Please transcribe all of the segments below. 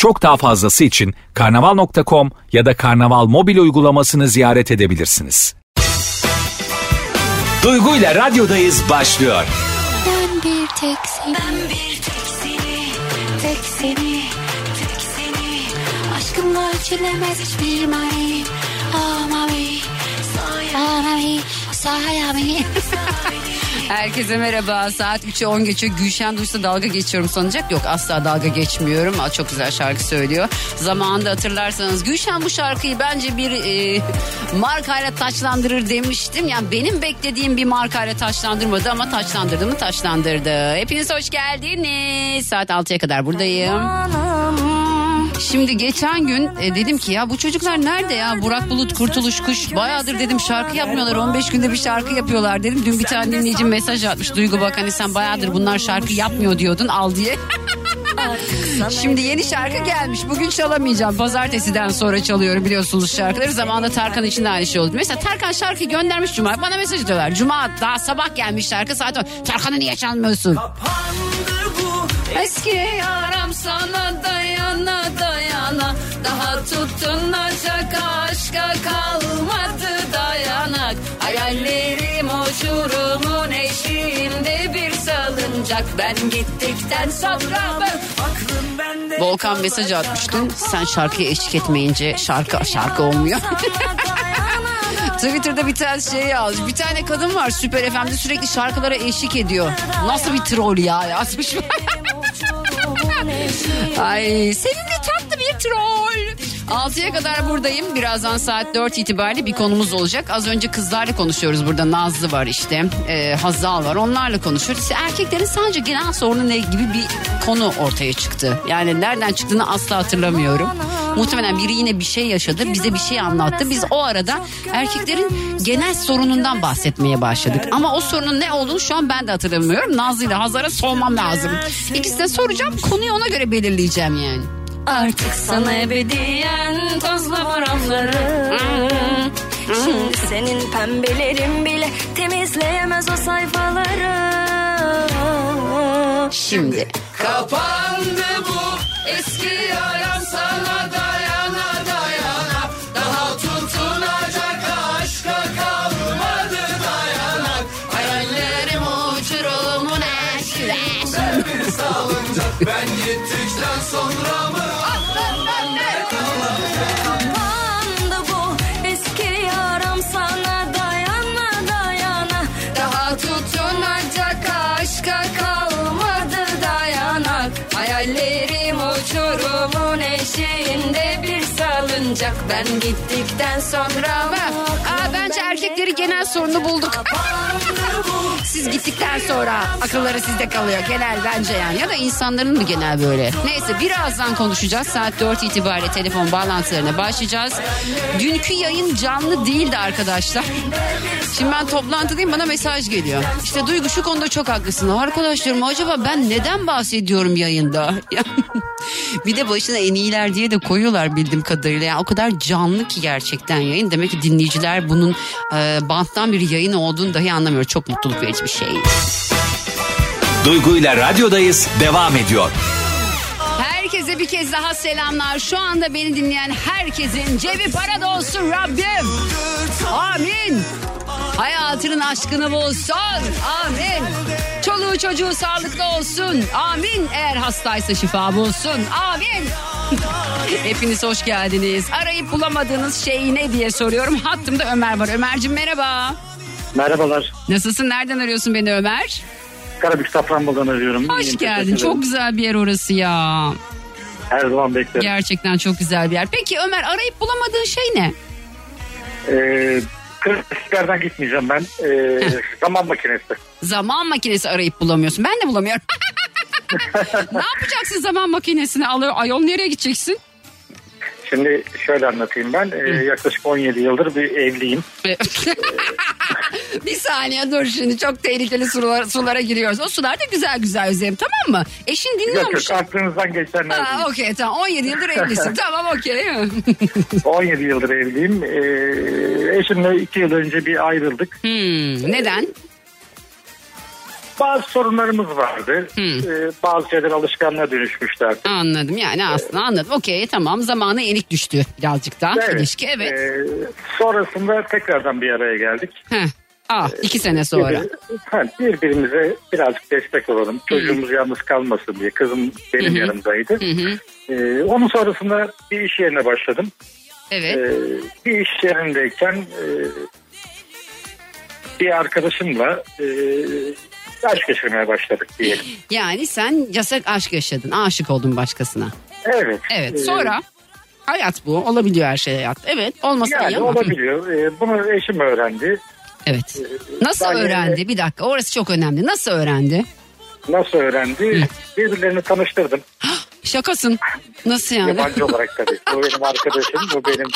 Çok daha fazlası için karnaval.com ya da karnaval mobil uygulamasını ziyaret edebilirsiniz. Duygu ile radyodayız başlıyor. Ben bir tek seni Ben bir tek seni Tek seni Tek seni. Aşkımla ölçülemez hiçbir mani. Oh mami Oh mami Sayami Herkese merhaba. Saat 3'e 10 geçiyor. Gülşen duysa dalga geçiyorum sanacak. Yok asla dalga geçmiyorum. Aa, Çok güzel şarkı söylüyor. Zamanında hatırlarsanız Gülşen bu şarkıyı bence bir e, markayla taçlandırır demiştim. Yani benim beklediğim bir markayla taçlandırmadı ama taçlandırdı mı taçlandırdı. Hepiniz hoş geldiniz. Saat 6'ya kadar buradayım. Şimdi geçen gün e, dedim ki ya bu çocuklar nerede ya? Burak Bulut, Kurtuluş Kuş. Bayağıdır dedim şarkı yapmıyorlar. 15 günde bir şarkı yapıyorlar dedim. Dün bir tane dinleyici mesaj atmış. Duygu bak hani sen bayağıdır bunlar şarkı yapmıyor diyordun al diye. Şimdi yeni şarkı gelmiş. Bugün çalamayacağım. Pazartesiden sonra çalıyorum biliyorsunuz şarkıları. Zamanında Tarkan için de aynı şey oldu. Mesela Tarkan şarkıyı göndermiş Cuma. Bana mesaj ediyorlar. Cuma daha sabah gelmiş şarkı saat 10. Tarkan'ı niye çalmıyorsun? Eski yaram sana dayana Daha tutunacak aşka kalmadı dayanak Hayallerim uçurumun eşiğinde bir salıncak Ben gittikten sonra ben Volkan mesaj atmıştın. Sen şarkıya eşlik etmeyince şarkı şarkı olmuyor. Twitter'da bir tane şey yazmış. Bir tane kadın var Süper FM'de sürekli şarkılara eşlik ediyor. Nasıl bir troll ya yazmış. Ay sevimli tatlı bir troll. 6'ya kadar buradayım. Birazdan saat 4 itibariyle bir konumuz olacak. Az önce kızlarla konuşuyoruz burada. Nazlı var işte. E, Hazal var. Onlarla konuşuyoruz. İşte erkeklerin sadece genel sorunu ne gibi bir konu ortaya çıktı. Yani nereden çıktığını asla hatırlamıyorum. Muhtemelen biri yine bir şey yaşadı. Bize bir şey anlattı. Biz o arada erkeklerin genel sorunundan bahsetmeye başladık. Ama o sorunun ne olduğunu şu an ben de hatırlamıyorum. Nazlı ile Hazar'a sormam lazım. İkisine soracağım. Konuyu ona göre belirleyeceğim yani. Artık sana ebediyen tozla varamları Şimdi senin pembelerin bile temizleyemez o sayfaları. Şimdi. Kapandı bu eski yaram sana dayana dayana. Daha tutunacak aşka kalmadı dayanak Hayallerim uçurumun eşiğinde bir salıncak Ben gittikten sonra Ben gittikten sonra mı? Erkekleri genel sorunu bulduk. Siz gittikten sonra akılları sizde kalıyor genel bence yani. Ya da insanların mı genel böyle? Neyse birazdan konuşacağız. Saat 4 itibariyle telefon bağlantılarına başlayacağız. Dünkü yayın canlı değildi arkadaşlar. Şimdi ben toplantıdayım bana mesaj geliyor. İşte Duygu şu konuda çok haklısın. Arkadaş acaba ben neden bahsediyorum yayında? Ya, bir de başına en iyiler diye de koyuyorlar bildiğim kadarıyla. Yani o kadar canlı ki gerçekten yayın. Demek ki dinleyiciler bunun e, banttan bir yayın olduğunu dahi anlamıyor. Çok mutluluk verici bir şey. Duygu ile radyodayız devam ediyor. Herkese bir kez daha selamlar. Şu anda beni dinleyen herkesin cebi para dolsun Rabbim. Amin. Hayatının aşkını bulsun. Amin. Çoluğu çocuğu sağlıklı olsun. Amin. Eğer hastaysa şifa bulsun. Amin. Hepiniz hoş geldiniz. Arayıp bulamadığınız şey ne diye soruyorum. Hattımda Ömer var. Ömerciğim merhaba. Merhabalar. Nasılsın? Nereden arıyorsun beni Ömer? Karabük Safranbolu'dan arıyorum. Hoş İyiyim, geldin. Çok güzel bir yer orası ya. Her zaman beklerim. Gerçekten çok güzel bir yer. Peki Ömer arayıp bulamadığın şey ne? Ee, klasiklerden gitmeyeceğim ben. Ee, zaman makinesi. Zaman makinesi arayıp bulamıyorsun. Ben de bulamıyorum. ne yapacaksın zaman makinesini alıyor? Ayol nereye gideceksin? Şimdi şöyle anlatayım ben. Ee, yaklaşık 17 yıldır bir evliyim. bir saniye dur şimdi çok tehlikeli sular, sulara giriyoruz. O sularda güzel güzel yüzelim tamam mı? Eşin dinliyor Yok aklınızdan geçenler değil. okey tamam 17 yıldır evlisin tamam okey. 17 yıldır evliyim. Ee, eşimle 2 yıl önce bir ayrıldık. Hmm, neden? Bazı sorunlarımız vardı. Hmm. Ee, bazı şeyler alışkanlığa dönüşmüştü artık. Anladım yani aslında anladım. Okey tamam zamanı enik düştü birazcık daha ilişki evet. Ee, sonrasında tekrardan bir araya geldik. Heh. Aa, iki sene sonra. Birbirimize birazcık destek olalım. Çocuğumuz yalnız kalmasın diye. Kızım benim yanımdaydı. Ee, onun sonrasında bir iş yerine başladım. Evet. Ee, bir iş yerindeyken e, bir arkadaşımla e, aşk yaşamaya başladık diyelim. Yani sen yasak aşk yaşadın. Aşık oldun başkasına. Evet. Evet Ee, sonra hayat bu. Olabiliyor her şey hayat. Evet olmasa iyi yani ama. olabiliyor. Ee, bunu eşim öğrendi. Evet. Nasıl Yani- öğrendi? Bir dakika orası çok önemli. Nasıl öğrendi? Nasıl öğrendi? Birbirlerini tanıştırdım. Şakasın. Nasıl yani? Yabancı olarak tabii. Bu benim arkadaşım, bu benim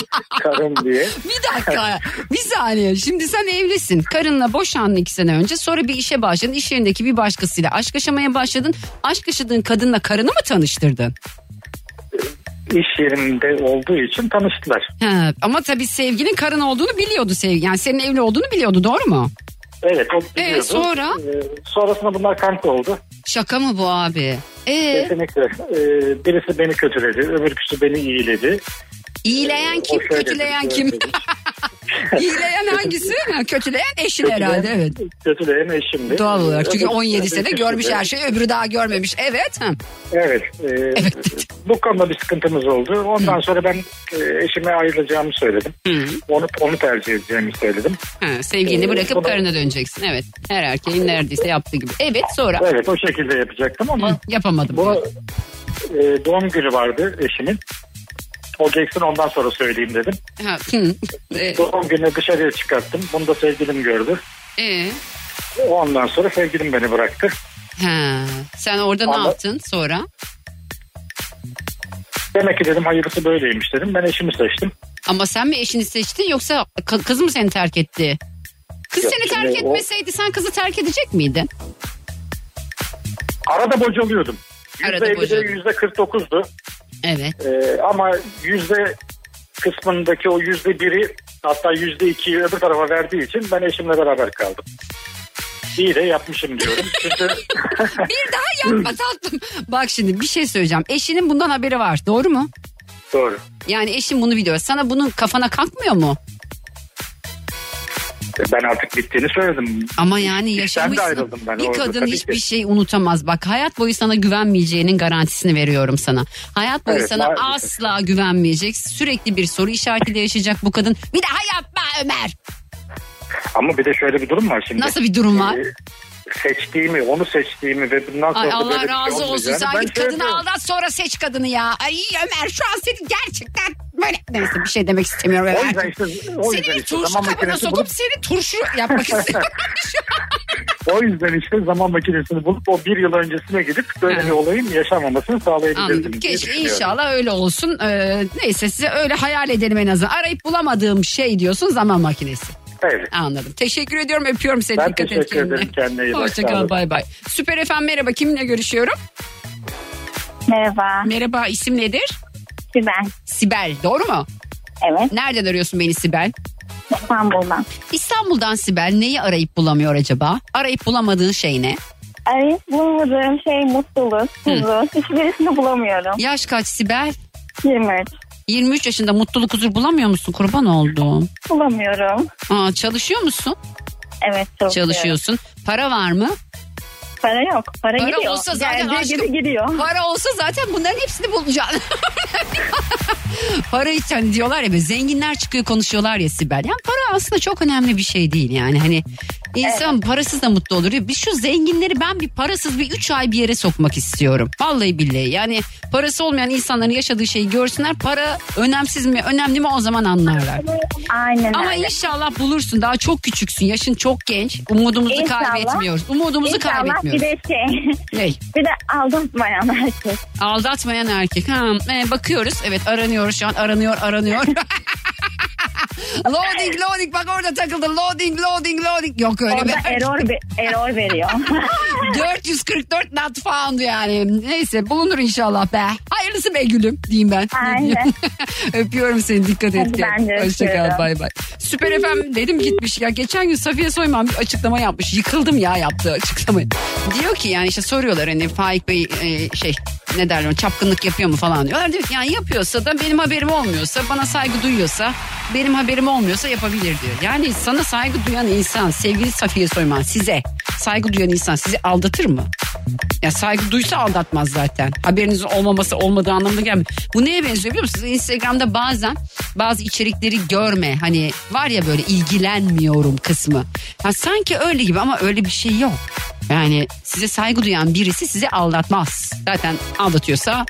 karım diye. Bir dakika. bir saniye. Şimdi sen evlisin. Karınla boşandın iki sene önce. Sonra bir işe başladın. İş yerindeki bir başkasıyla aşk yaşamaya başladın. Aşk yaşadığın kadınla karını mı tanıştırdın? İş yerinde olduğu için tanıştılar. Ha, ama tabii sevgilin karın olduğunu biliyordu sevgi. Yani senin evli olduğunu biliyordu doğru mu? Evet o biliyordu. Ee, sonra? Ee, sonrasında bunlar kanka oldu. Şaka mı bu abi? Ee, Kesinlikle. Ee, birisi beni kötüledi, öbürküsü beni iyiledi. iyileyen kim, O şöyle kötüleyen kim? İyileyen hangisi? Ha, kötüleyen eşin herhalde evet. Kötüleyen eşimdi. Doğal olarak çünkü Öbür- 17 öbür sene görmüş her şeyi öbürü daha görmemiş. Evet. Ha. Evet. e, Bu konuda bir sıkıntımız oldu. Ondan sonra ben e, eşime ayrılacağımı söyledim. Onu onu tercih edeceğimi söyledim. Ha, sevgilini Ee, bırakıp bunu- karına döneceksin. Evet. Her erkeğin neredeyse yaptığı gibi. Evet sonra Evet o şekilde yapacaktım ama Hı, yapamadım. bunu e, doğum günü vardı eşimin. O geçsin ondan sonra söyleyeyim dedim. Ha, hı. Ee, Doğum günü dışarıya çıkarttım. Bunu da sevgilim gördü. ee, Ondan sonra sevgilim beni bıraktı. ha. Sen orada ne Ama- yaptın sonra? Demek ki dedim hayırlısı böyleymiş dedim. Ben eşimi seçtim. Ama sen mi eşini seçtin yoksa ka- kız mı seni terk etti? Kız Yok, seni şimdi terk o- etmeseydi sen kızı terk edecek miydin? Arada bocalıyordum. Arada %50'de bocalıyordun. %49'du. Evet. Ee, ama yüzde kısmındaki o yüzde biri hatta yüzde ikiyi öbür tarafa verdiği için ben eşimle beraber kaldım. İyi de yapmışım diyorum. Çünkü Bir daha yapma tatlım. Bak şimdi bir şey söyleyeceğim. Eşinin bundan haberi var doğru mu? doğru. Yani eşin bunu biliyor. Sana bunun kafana kalkmıyor mu? Ben artık bittiğini söyledim. Ama yani yaşamışsın. ben Bir kadın hiçbir ki. şey unutamaz. Bak hayat boyu sana güvenmeyeceğinin garantisini veriyorum sana. Hayat boyu Evet, sana maalesef. asla güvenmeyecek. Sürekli bir soru işaretiyle yaşayacak bu kadın. Bir daha yapma Ömer. Ama bir de şöyle bir durum var şimdi. Nasıl bir durum var? Ee, seçtiğimi, onu seçtiğimi ve bundan sonra Ay Allah böyle bir şey razı olsun. Sen ben git kadını söylüyorum. aldat sonra seç kadını ya. Ay Ömer şu an seni gerçekten böyle... Neyse bir şey demek istemiyorum O Ömer. yüzden işte, o Seni yüzden bir işte turşu zaman kabına sokup bulup, seni turşu yapmak istiyorum. o yüzden işte zaman makinesini bulup o bir yıl öncesine gidip böyle Ha. bir olayın yaşanmamasını sağlayabilirdim. Düşünüyorum. inşallah öyle olsun. Ee, neyse size öyle hayal edelim en azından. Arayıp bulamadığım şey diyorsun zaman makinesi. Evet. Anladım. Teşekkür ediyorum. Öpüyorum seni. Ben Dikkat et teşekkür kendine. ederim. Kendine iyi bak. Hoşçakal. Bay bay. Süper efendim merhaba. Kiminle görüşüyorum? Merhaba, Merhaba. isim nedir? Sibel. Sibel. Doğru mu? Evet, Nereden arıyorsun beni Sibel? İstanbul'dan. İstanbul'dan Sibel neyi arayıp bulamıyor acaba? Arayıp bulamadığın şey ne? Arayıp bulmadığım şey mutluluk, huzur. Hiçbirisini bulamıyorum. Yaş kaç Sibel? 23. 23 yaşında mutluluk huzur bulamıyor musun? Kurban oldum. Bulamıyorum. Aa, çalışıyor musun? Evet, çalışıyorum. Çalışıyorsun. Para var mı? Para yok. Para, Para gidiyor. olsa zaten Geldiği aşkım- gibi gidiyor. Para olsa zaten bunların hepsini bulacaksın. para hiç hani diyorlar ya zenginler çıkıyor konuşuyorlar ya Sibel. Yani para aslında çok önemli bir şey değil yani. Hani insan parasız da mutlu olur. Bir şu zenginleri ben bir parasız bir 3 ay bir yere sokmak istiyorum. Vallahi billahi yani parası olmayan insanların yaşadığı şeyi görsünler. Para önemsiz mi önemli mi o zaman anlarlar. Aynen Ama öyle. inşallah bulursun. Daha çok küçüksün. Yaşın çok genç. Umudumuzu İnşallah. kaybetmiyoruz. Umudumuzu İnşallah bir kaybetmiyoruz. de şey. Ne? Bir de aldatmayan erkek. Aldatmayan erkek. Ha, e, bakıyoruz. Evet aranıyor şu an. Aranıyor aranıyor. loading loading bak orada takıldı. Loading loading loading. Yok öyle Orada bir error, error veriyor. 444 not found yani. Neyse bulunur inşallah be. Hayırlısı be gülüm diyeyim ben. Aynen. Öpüyorum seni dikkat et. Ben de Hoşça kal öpüyorum. bay bay. Süper efendim dedim gitmiş ya. Geçen gün Safiye Soyman bir açıklama yapmış. Yıkıldım ya yaptığı açıklamayı. Diyor ki yani işte soruyorlar hani Faik Bey e, şey ne derler çapkınlık yapıyor mu falan diyorlar. Diyor ki yani yapıyorsa da benim haberim olmuyorsa bana saygı duyuyorsa benim haberim olmuyorsa yapabilir diyor. Yani sana saygı duyan insan sevgili Safiye Soyman size saygı duyan insan sizi aldatır mı? Ya saygı duysa aldatmaz zaten. Haberinizin olmaması olmadığı anlamına gelmiyor. Bu neye benziyor biliyor musunuz? Instagram'da bazen bazı içerikleri görme. Hani var ya böyle ilgilenmiyorum kısmı. Ha, sanki öyle gibi ama öyle bir şey yok. Yani size saygı duyan birisi sizi aldatmaz. Zaten aldatıyorsa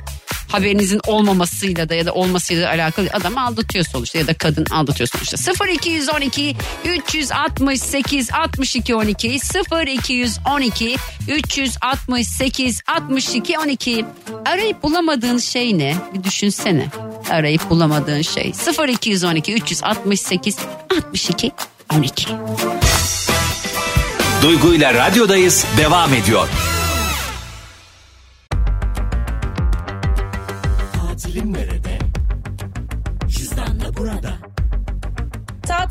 haberinizin olmamasıyla da ya da olmasıyla alakalı adam aldatıyor sonuçta ya da kadın aldatıyor sonuçta. 0212 368 62 12 0212 368 62 12 arayıp bulamadığın şey ne? Bir düşünsene. Arayıp bulamadığın şey 0212 368 62 12. Duygu ile radyodayız devam ediyor.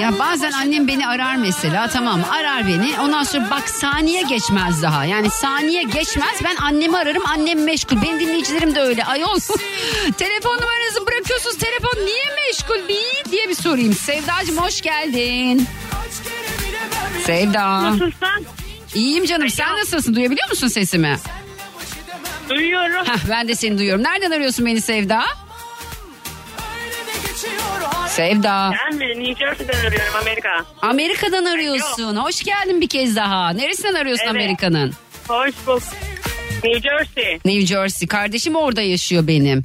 Ya bazen annem beni arar mesela tamam arar beni. Ondan sonra bak saniye geçmez daha. Yani saniye geçmez ben annemi ararım annem meşgul. Benim dinleyicilerim de öyle. Ayol telefon numaranızı bırakıyorsunuz telefon niye meşgul bir diye bir sorayım. Sevdacığım hoş geldin. Sevda. Nasılsın? İyiyim canım sen nasılsın? Duyabiliyor musun sesimi? Duyuyorum. Heh, ben de seni duyuyorum. Nereden arıyorsun beni Sevda Sevda Ben mi? New Jersey'den arıyorum Amerika. Amerika'dan arıyorsun. Hoş geldin bir kez daha. Neresinden arıyorsun Evet. Amerika'nın? Hoş bulduk. New Jersey. New Jersey. Kardeşim orada yaşıyor benim.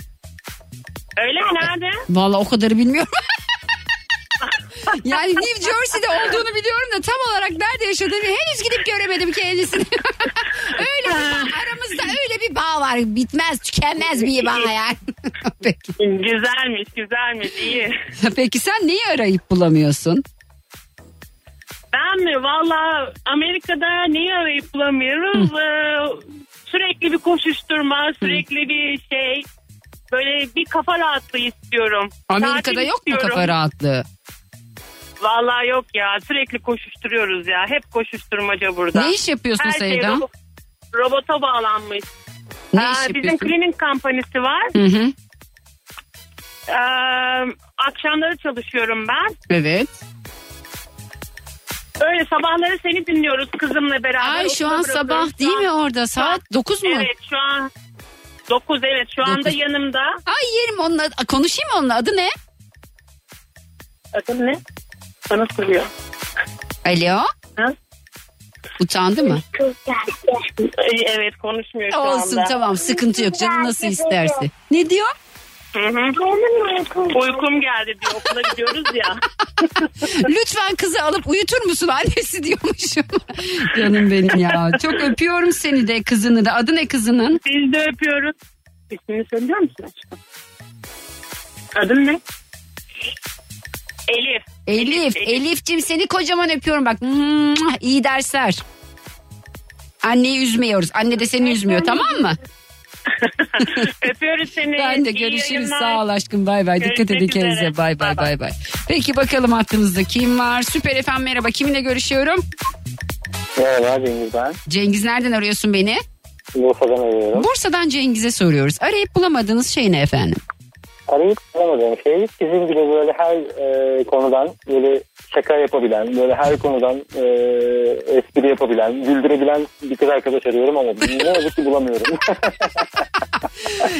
Öyle mi? Nerede? Vallahi o kadarı bilmiyorum. yani New Jersey'de olduğunu biliyorum da tam olarak nerede yaşadığını henüz gidip göremedim kendisini. öyle aramızda öyle bir bağ var. Bitmez, tükenmez bir bağ yani. Peki. Güzelmiş, güzelmiş. iyi. Peki sen neyi arayıp bulamıyorsun? Ben mi? Valla Amerika'da neyi arayıp bulamıyoruz? Ee, sürekli bir koşuşturma, sürekli bir şey. Böyle bir kafa rahatlığı istiyorum. Amerika'da Tatil yok mu istiyorum. kafa rahatlığı? Valla yok ya. Sürekli koşuşturuyoruz ya. Hep koşuşturmaca burada. Ne iş yapıyorsun Her şey Sevda? robo- robota bağlanmış. Ne iş bizim yapıyorsun? cleaning kampanisi var. Hı hı. Ee, akşamları çalışıyorum ben. Evet. Öyle sabahları seni dinliyoruz kızımla beraber. Ay şu Okula an bırakıyoruz. sabah değil mi orada? Saat 9 mu? Evet şu an 9 evet şu anda Dokuz. yanımda. Ay yerim onunla. Konuşayım mı onunla? Adı ne? Adın ne? Sana soruyor. Alo? Ha? Utandı mı? Evet konuşmuyor şu Olsun anda. tamam sıkıntı yok canım nasıl isterse. Ne diyor? Hı hı. Uykum geldi diyor okula gidiyoruz ya. Lütfen kızı alıp uyutur musun annesi diyormuşum. Canım benim ya. Çok öpüyorum seni de kızını da. Adı ne kızının? Biz de öpüyoruz. İsmini söylüyor musun aşkım? Adın ne? Elif. Elif. Elif'cim seni kocaman öpüyorum bak. İyi dersler. Anneyi üzmüyoruz. Anne de seni üzmüyor tamam mı? Öpüyoruz seni. Ben de İyi görüşürüz. yayınlar. Sağ ol aşkım. Bay bay. Dikkat Görüşmek edin kendinize. bay Bay bay bay. Peki bakalım hattımızda kim var? Süper efendim merhaba. Kiminle görüşüyorum? Merhaba Cengiz ben. Cengiz nereden arıyorsun beni? Bursa'dan arıyorum. Bursa'dan Cengiz'e soruyoruz. Arayıp bulamadığınız şey ne efendim? Arayıp bulamadığım şey sizin gibi böyle her e, konudan böyle şaka yapabilen, böyle her konudan e, espri yapabilen, güldürebilen bir kız arkadaş arıyorum ama ne yazık ki bulamıyorum.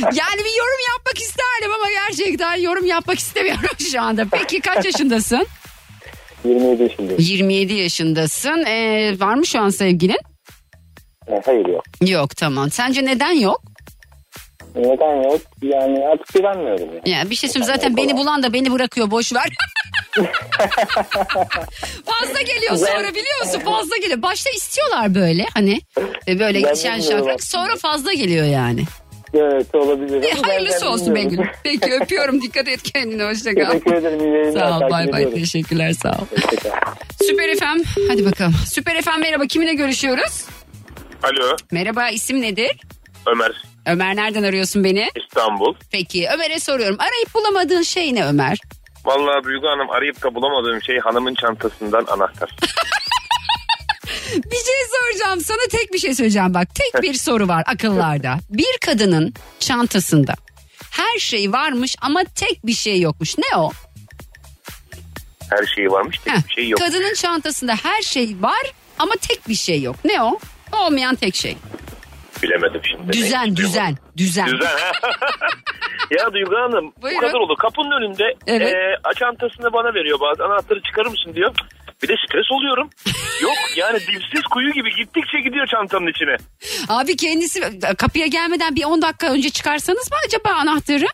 Yani bir yorum yapmak isterdim ama gerçekten yorum yapmak istemiyorum şu anda. Peki kaç yaşındasın? 27 yaşındayım. 27 yaşındasın. Ee, var mı şu an sevgilin? E, hayır yok. Yok tamam. Sence neden yok? Neden yok? Yani artık güvenmiyorum. Ya. Ya bir şey söyleyeyim zaten beni bulan da beni bırakıyor boş ver. fazla geliyor sonra biliyor musun fazla geliyor. Başta istiyorlar böyle hani e, böyle bilmiyorum şakrak sonra fazla geliyor yani. Evet olabilir. E, hayırlısı olsun. Begül. Peki öpüyorum dikkat et kendine hoşça kal. Teşekkür ederim. Sağ ol bay bay teşekkürler sağ ol. Süper FM hadi bakalım. Süper FM merhaba kiminle görüşüyoruz? Alo Merhaba isim nedir? Ömer Ömer nereden arıyorsun beni? İstanbul. Peki Ömer'e soruyorum. Arayıp bulamadığın şey ne Ömer? Vallahi Duygu Hanım arayıp da bulamadığım şey hanımın çantasından anahtar. Bir şey soracağım sana tek bir şey söyleyeceğim bak. Tek bir soru var akıllarda. Bir kadının çantasında her şey varmış ama tek bir şey yokmuş. Ne o? Her şeyi varmış tek Heh, bir şey yok. Kadının çantasında her şey var ama tek bir şey yok. Ne o? Olmayan tek şey. Bilemedim şimdi. Düzen, Ne? düzen, düzen. Düzen. ha? ya Duygu Hanım Buyurun. bu kadar oldu. Kapının önünde Evet. e, çantasını bana veriyor bazı anahtarı çıkarır mısın diyor. Bir de stres oluyorum. Yok yani dipsiz kuyu gibi gittikçe gidiyor çantanın içine. Abi kendisi kapıya gelmeden bir 10 dakika önce çıkarsanız mı acaba anahtarı?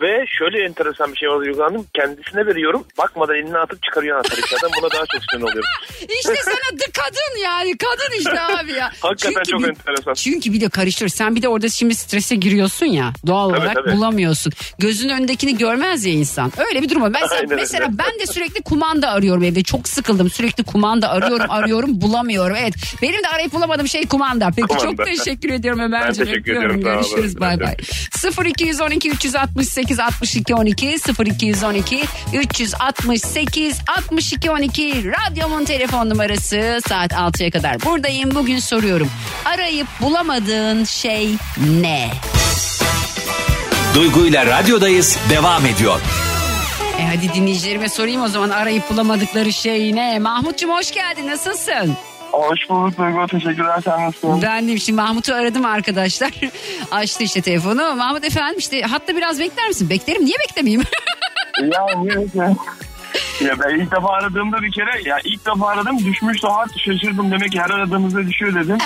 Ve şöyle enteresan bir şey var Duygu Hanım. Kendisine veriyorum. Bakmadan eline atıp çıkarıyor anahtarı içeriden. Buna daha çok sinir oluyorum. İşte sana the kadın yani kadın işte abi ya. Hakikaten çok bir, enteresan. Çünkü bir de karıştır. Sen bir de orada şimdi strese giriyorsun ya doğal Tabii, olarak tabii. bulamıyorsun. Gözün önündekini görmez ya insan. Öyle bir durum var. Mesela, Aynen mesela öyle. ben de sürekli kumanda arıyorum evde. Çok sıkıldım. Sürekli kumanda arıyorum arıyorum bulamıyorum. Evet benim de arayıp bulamadığım şey kumanda. Peki çok Kumanda. teşekkür ediyorum Ömerciğim. Ben teşekkür ediyorum. Görüşürüz bay bay. 0212 368 62 12 0212 368 62 12 radyomun telefon numarası saat 6'ya kadar buradayım. Bugün soruyorum. Arayıp bulamadığın şey ne? Duygu ile radyodayız devam ediyor. E hadi dinleyicilerime sorayım o zaman arayıp bulamadıkları şey ne? Mahmutcuğum hoş geldin nasılsın? Hoş bulduk Duygu. Teşekkürler. Sen nasılsın? Ben de şimdi Mahmut'u aradım arkadaşlar. Açtı işte telefonu. Mahmut efendim işte hatta biraz bekler misin? Beklerim niye beklemeyeyim? ya niye öyle? Ya ben ilk defa aradığımda bir kere ya ilk defa aradım düşmüş daha şaşırdım demek ki her aradığımızda düşüyor dedim.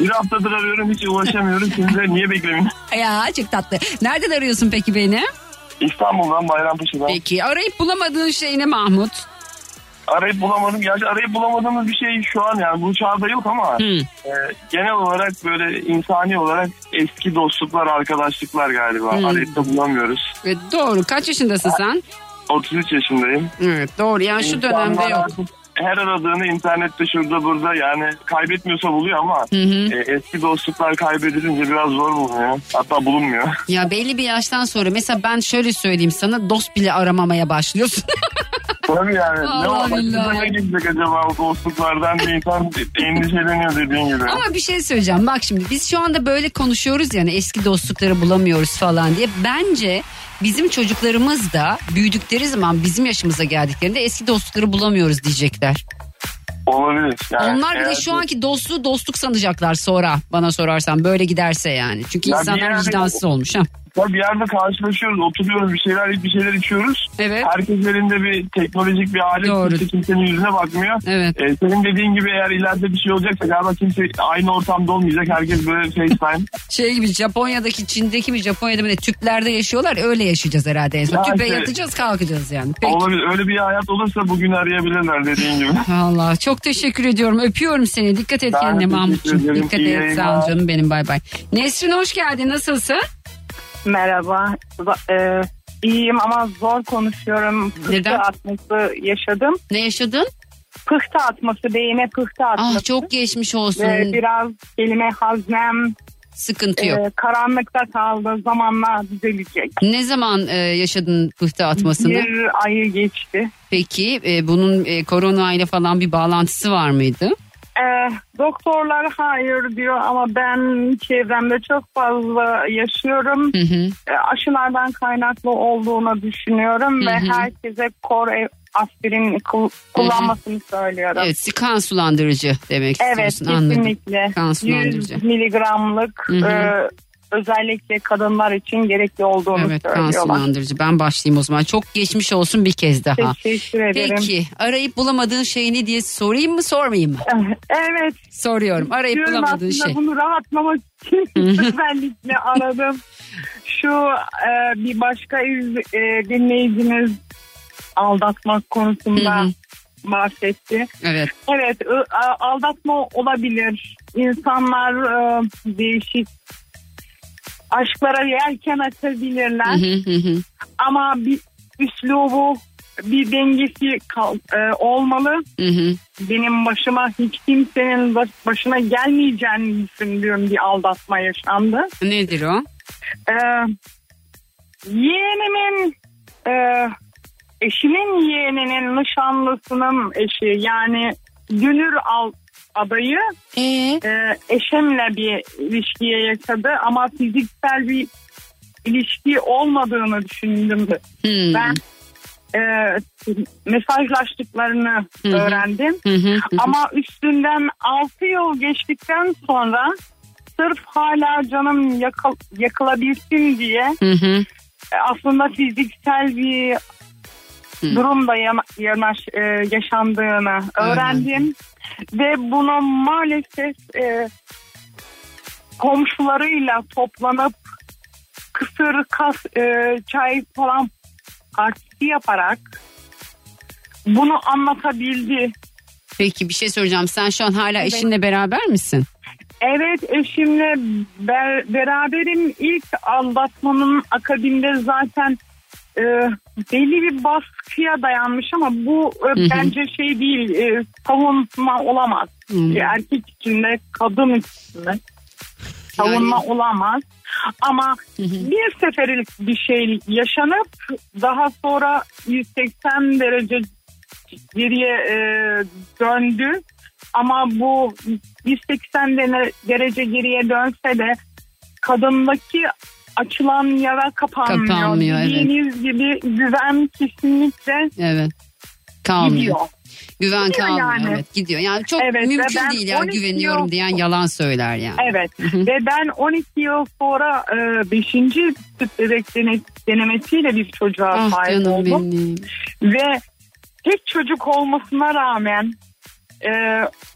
Bir haftadır arıyorum hiç ulaşamıyorum. Şimdi de niye beklemiyorum? ya çok tatlı. Nereden arıyorsun peki beni? İstanbul'dan Bayrampaşa'dan. Peki arayıp bulamadığın şey ne Mahmut? Arayıp bulamadım. Gerçi arayıp bulamadığımız bir şey şu an yani bu çağda yok ama e, genel olarak böyle insani olarak eski dostluklar, arkadaşlıklar galiba. Hmm. Arayıp da bulamıyoruz. Evet, doğru kaç yaşındasın sen? 33 yaşındayım. Evet doğru yani şu İnsanlar dönemde yok. artık Her aradığını internette şurada burada yani kaybetmiyorsa buluyor ama e, eski dostluklar kaybedilince biraz zor bulunuyor. Hatta bulunmuyor. Ya belli bir yaştan sonra mesela ben şöyle söyleyeyim sana dost bile aramamaya başlıyorsun. Tabii yani ne Allah? Başımıza billahi. ne gelecek acaba o dostluklardan bir insan endişeleniyor dediğin gibi. Ama bir şey söyleyeceğim bak şimdi biz şu anda böyle konuşuyoruz yani eski dostlukları bulamıyoruz falan diye. Bence bizim çocuklarımız da büyüdükleri zaman bizim yaşımıza geldiklerinde eski dostlukları bulamıyoruz diyecekler. Olabilir. Yani Onlar bir de şu ki- anki dostluğu dostluk sanacaklar sonra bana sorarsan böyle giderse yani. Çünkü Ya insanlar yerde- vicdansız olmuş ha. Ya bir yerde karşılaşıyoruz, oturuyoruz, bir şeyler bir şeyler içiyoruz. Evet. Herkes elinde bir teknolojik bir alet, Doğru. kimse kimsenin yüzüne bakmıyor. Evet. Ee, senin dediğin gibi eğer ileride bir şey olacaksa galiba kimse aynı ortamda olmayacak. Herkes böyle FaceTime. Şey gibi Japonya'daki Çin'deki mi Japonya'da ne tüplerde yaşıyorlar öyle yaşayacağız herhalde en son. Ya Tüpe işte- yatacağız kalkacağız yani. Peki. Olabilir. Öyle bir hayat olursa bugün arayabilirler dediğin gibi. Allah çok teşekkür ediyorum. Öpüyorum seni. Dikkat et Ben kendine ederim. Dikkat İyi et. Sağ ol canım benim bay bay. Nesrin hoş geldin. Nasılsın? Merhaba. Z- e, iyiyim ama zor konuşuyorum. Pıhtı Neden? atması yaşadım. Ne yaşadın? Pıhtı atması, beyine pıhtı atması. Ah çok geçmiş olsun. Ve biraz kelime haznem Sıkıntı e, yok. karanlıkta kaldı. Zamanla düzelecek. Ne zaman e, yaşadın pıhtı atmasını? Bir ayı geçti. Peki e, bunun e, korona ile falan bir bağlantısı var mıydı? E, doktorlar hayır diyor ama ben çevremde çok fazla yaşıyorum. Hı hı. E, aşılardan kaynaklı olduğunu düşünüyorum Hı ve hı. herkese kor aspirin kul- kullanmasını söylüyorum. Evet kan sulandırıcı demek Evet istiyorsun anladım. kesinlikle. Kan sulandırıcı. 100 miligramlık Hı hı. e, özellikle kadınlar için gerekli olduğunu Evet söylüyorlar. kanserlandırıcı. Ben başlayayım o zaman. Çok geçmiş olsun bir kez daha. Teşekkür ederim. Peki arayıp bulamadığın şey ne diye sorayım mı sormayayım mı? Evet. Soruyorum. Arayıp Diyorum bulamadığın aslında şey. bunu rahatlamak için özellikle aradım. Şu e, bir başka iz, e, dinleyicimiz aldatmak konusunda bahsetti. Evet. Evet aldatma olabilir. İnsanlar e, değişik aşklara yelken açabilirler. Ama bir üslubu bir dengesi kal- e, olmalı. Benim başıma hiç kimsenin baş- başına gelmeyeceğini düşündüğüm bir aldatma yaşandı. Nedir o? Ee, yeğenimin e, eşimin yeğeninin nişanlısının eşi yani Dünür al adayı e, eşimle bir ilişkiye yaşadı ama fiziksel bir ilişki olmadığını düşündüm. Ben e, mesajlaştıklarını Hı hı. öğrendim. Hı hı, hı hı. Ama üstünden 6 yıl geçtikten sonra sırf hala canım yakıl, yakılabilsin diye e, aslında fiziksel bir durumda yana, yanaş, e, yaşandığını öğrendim. Ve bunu maalesef e, komşularıyla toplanıp kısır, kas, e, çay falan partisi yaparak bunu anlatabildi. Peki bir şey soracağım. Sen şu an hala Evet. eşinle beraber misin? Evet eşimle ber- beraberim. İlk aldatmanın akabinde zaten e, belli bir baskıya dayanmış ama bu e, Hı hı. bence şey değil e, savunma olamaz. E, Erkek içinde kadın içinde savunma olamaz. Ama bir seferlik bir şey yaşanıp daha sonra 180 derece geriye e, döndü. Ama bu 180 dene- derece geriye dönse de kadındaki açılan yara kapanmıyor. Kapanmıyor, evet. Dediğiniz gibi güven kesinlikle Evet. Kalmıyor. gidiyor. Güven Gidiyor kalmıyor. yani. Evet gidiyor. Yani çok Evet, ve mümkün değil ya 12 güveniyorum yıl- diyen yalan söyler yani. Evet ve ben 12 yıl sonra 5. tüp bebek dene- denemesiyle bir çocuğa Ah sahip oldum. benim. Ve tek çocuk olmasına rağmen e,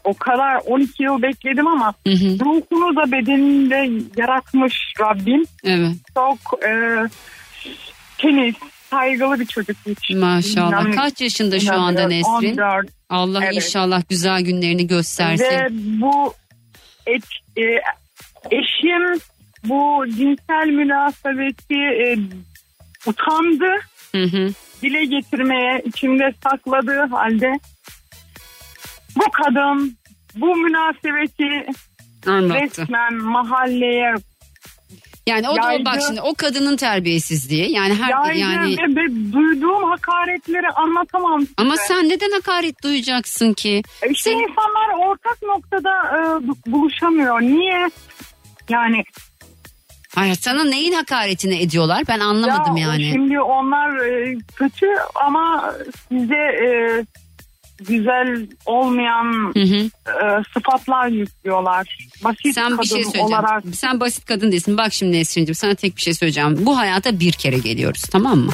o kadar 12 yıl bekledim ama ruhunu da bedeninde yaratmış Rabbim. Evet. Çok e, temiz, saygılı bir çocuk hiç. Maşallah. Yani- Kaç yaşında şu anda Nesrin? 14. Allah Evet. inşallah güzel günlerini göstersin. Ve bu et, e, eşim bu cinsel münasebeti e, utandı. Dile getirmeye içimde sakladığı halde bu kadın bu münasebeti Anlattı. resmen mahalleye Yani o da o Yaydı. bak şimdi o kadının terbiyesizliği. Yani her yaydı yani ve, ve duyduğum hakaretleri anlatamam size. ama sen neden hakaret duyacaksın ki? İşte insanlar ortak noktada e, bu- buluşamıyor. Niye? Yani Hayır sana neyin hakaretini ediyorlar? Ben anlamadım Ya, yani. Şimdi onlar e, kötü ama size e, güzel olmayan e, sıfatlar yüklüyorlar. Basit Sen kadın bir şey söyleyeceğim. olarak. Sen basit kadın değilsin. Bak şimdi Nesrin'cim sana tek bir şey söyleyeceğim. Bu hayata bir kere geliyoruz tamam mı?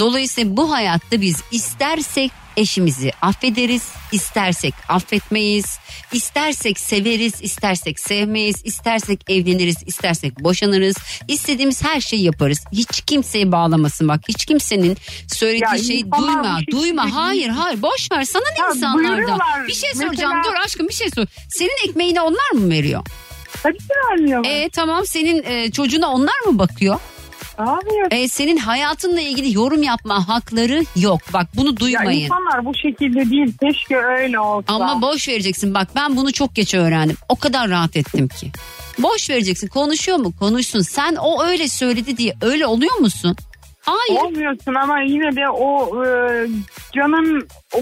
Dolayısıyla bu hayatta biz istersek eşimizi affederiz, istersek affetmeyiz, istersek severiz, istersek sevmeyiz, istersek evleniriz, istersek boşanırız. İstediğimiz her şeyi yaparız. Hiç kimseye bağlamasın bak. Hiç kimsenin söylediği Ya şeyi duyma, şekilde duyma. değil. Hayır, hayır. Boş ver. Sana ne Ya insanlardan? Bir şey soracağım. Mesela- Dur aşkım bir şey sor. Senin ekmeğini onlar mı veriyor? Tabii ki vermiyorlar. E tamam senin e, çocuğuna onlar mı bakıyor? Hayır. E, senin hayatınla ilgili yorum yapma hakları yok. Bak bunu Ya duymayın. insanlar bu şekilde değil. Keşke öyle olsa. Ama boş vereceksin. Bak ben bunu çok geç öğrendim. O kadar rahat ettim ki. Boş vereceksin. Konuşuyor mu? Konuşsun. Sen o öyle söyledi diye öyle oluyor musun? Hayır. Olmuyorsun ama yine de o e, canın o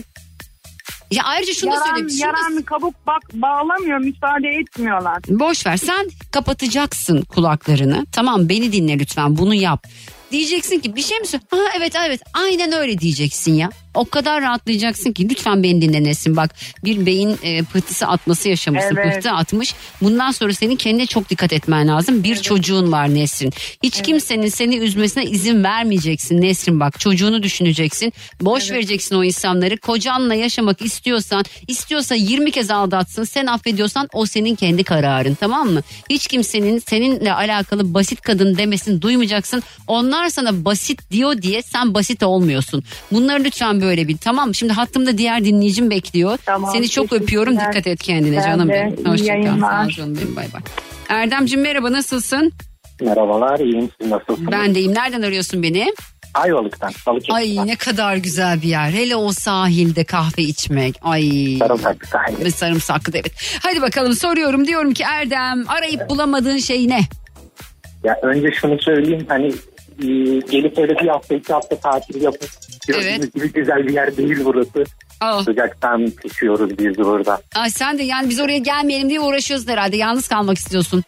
Ya ayrıca şunu da yaran, söyleyeyim. Şunu da- yaran kabuk bak bağlamıyor müsaade etmiyorlar. Boş ver sen kapatacaksın kulaklarını. Tamam beni dinle lütfen bunu yap. diyeceksin ki bir şey mi söyle? Ha evet evet aynen öyle diyeceksin ya. O kadar rahatlayacaksın ki lütfen beni dinle Nesin bak bir beyin e, pıhtısı atması yaşamışsın Evet. pıhtı atmış. Bundan sonra senin kendine çok dikkat etmen lazım. Bir çocuğun var Nesrin. Hiç kimsenin seni üzmesine izin vermeyeceksin Nesrin bak çocuğunu düşüneceksin. Boş vereceksin o insanları. Kocanla yaşamak istiyorsan istiyorsa 20 kez aldatsın sen affediyorsan o senin kendi kararın tamam mı? Hiç kimsenin seninle alakalı basit kadın demesini duymayacaksın. Onlar sana basit diyor diye sen basit olmuyorsun. Bunları lütfen böyle bil tamam mı? Şimdi hattımda diğer dinleyicim bekliyor. Tamam, Seni çok öpüyorum. Dikkat et kendine Ben canım de. benim. İyi Hoşça kal. yayınlar. Sağ ol canım benim. Bay bay. Erdemciğim merhaba nasılsın? Merhabalar, iyiyim. Siz nasılsınız? Ben deyim. Nereden arıyorsun beni? Ayvalık'tan. Balıkesir'den. Ay ne kadar güzel bir yer. Hele o sahilde kahve içmek. Ay. Sarımsaklı sahil. Ve sarımsaklı da evet. Hadi bakalım soruyorum. Diyorum ki Erdem arayıp bulamadığın şey ne? Ya önce şunu söyleyeyim hani e, gelip öyle bir hafta iki hafta tatil yapıp gördüğünüz Evet. gibi güzel bir yer değil burası. Aa. Sıcaktan pişiyoruz biz burada. Ay sen de yani biz oraya gelmeyelim diye uğraşıyorsun herhalde. Yalnız kalmak istiyorsun.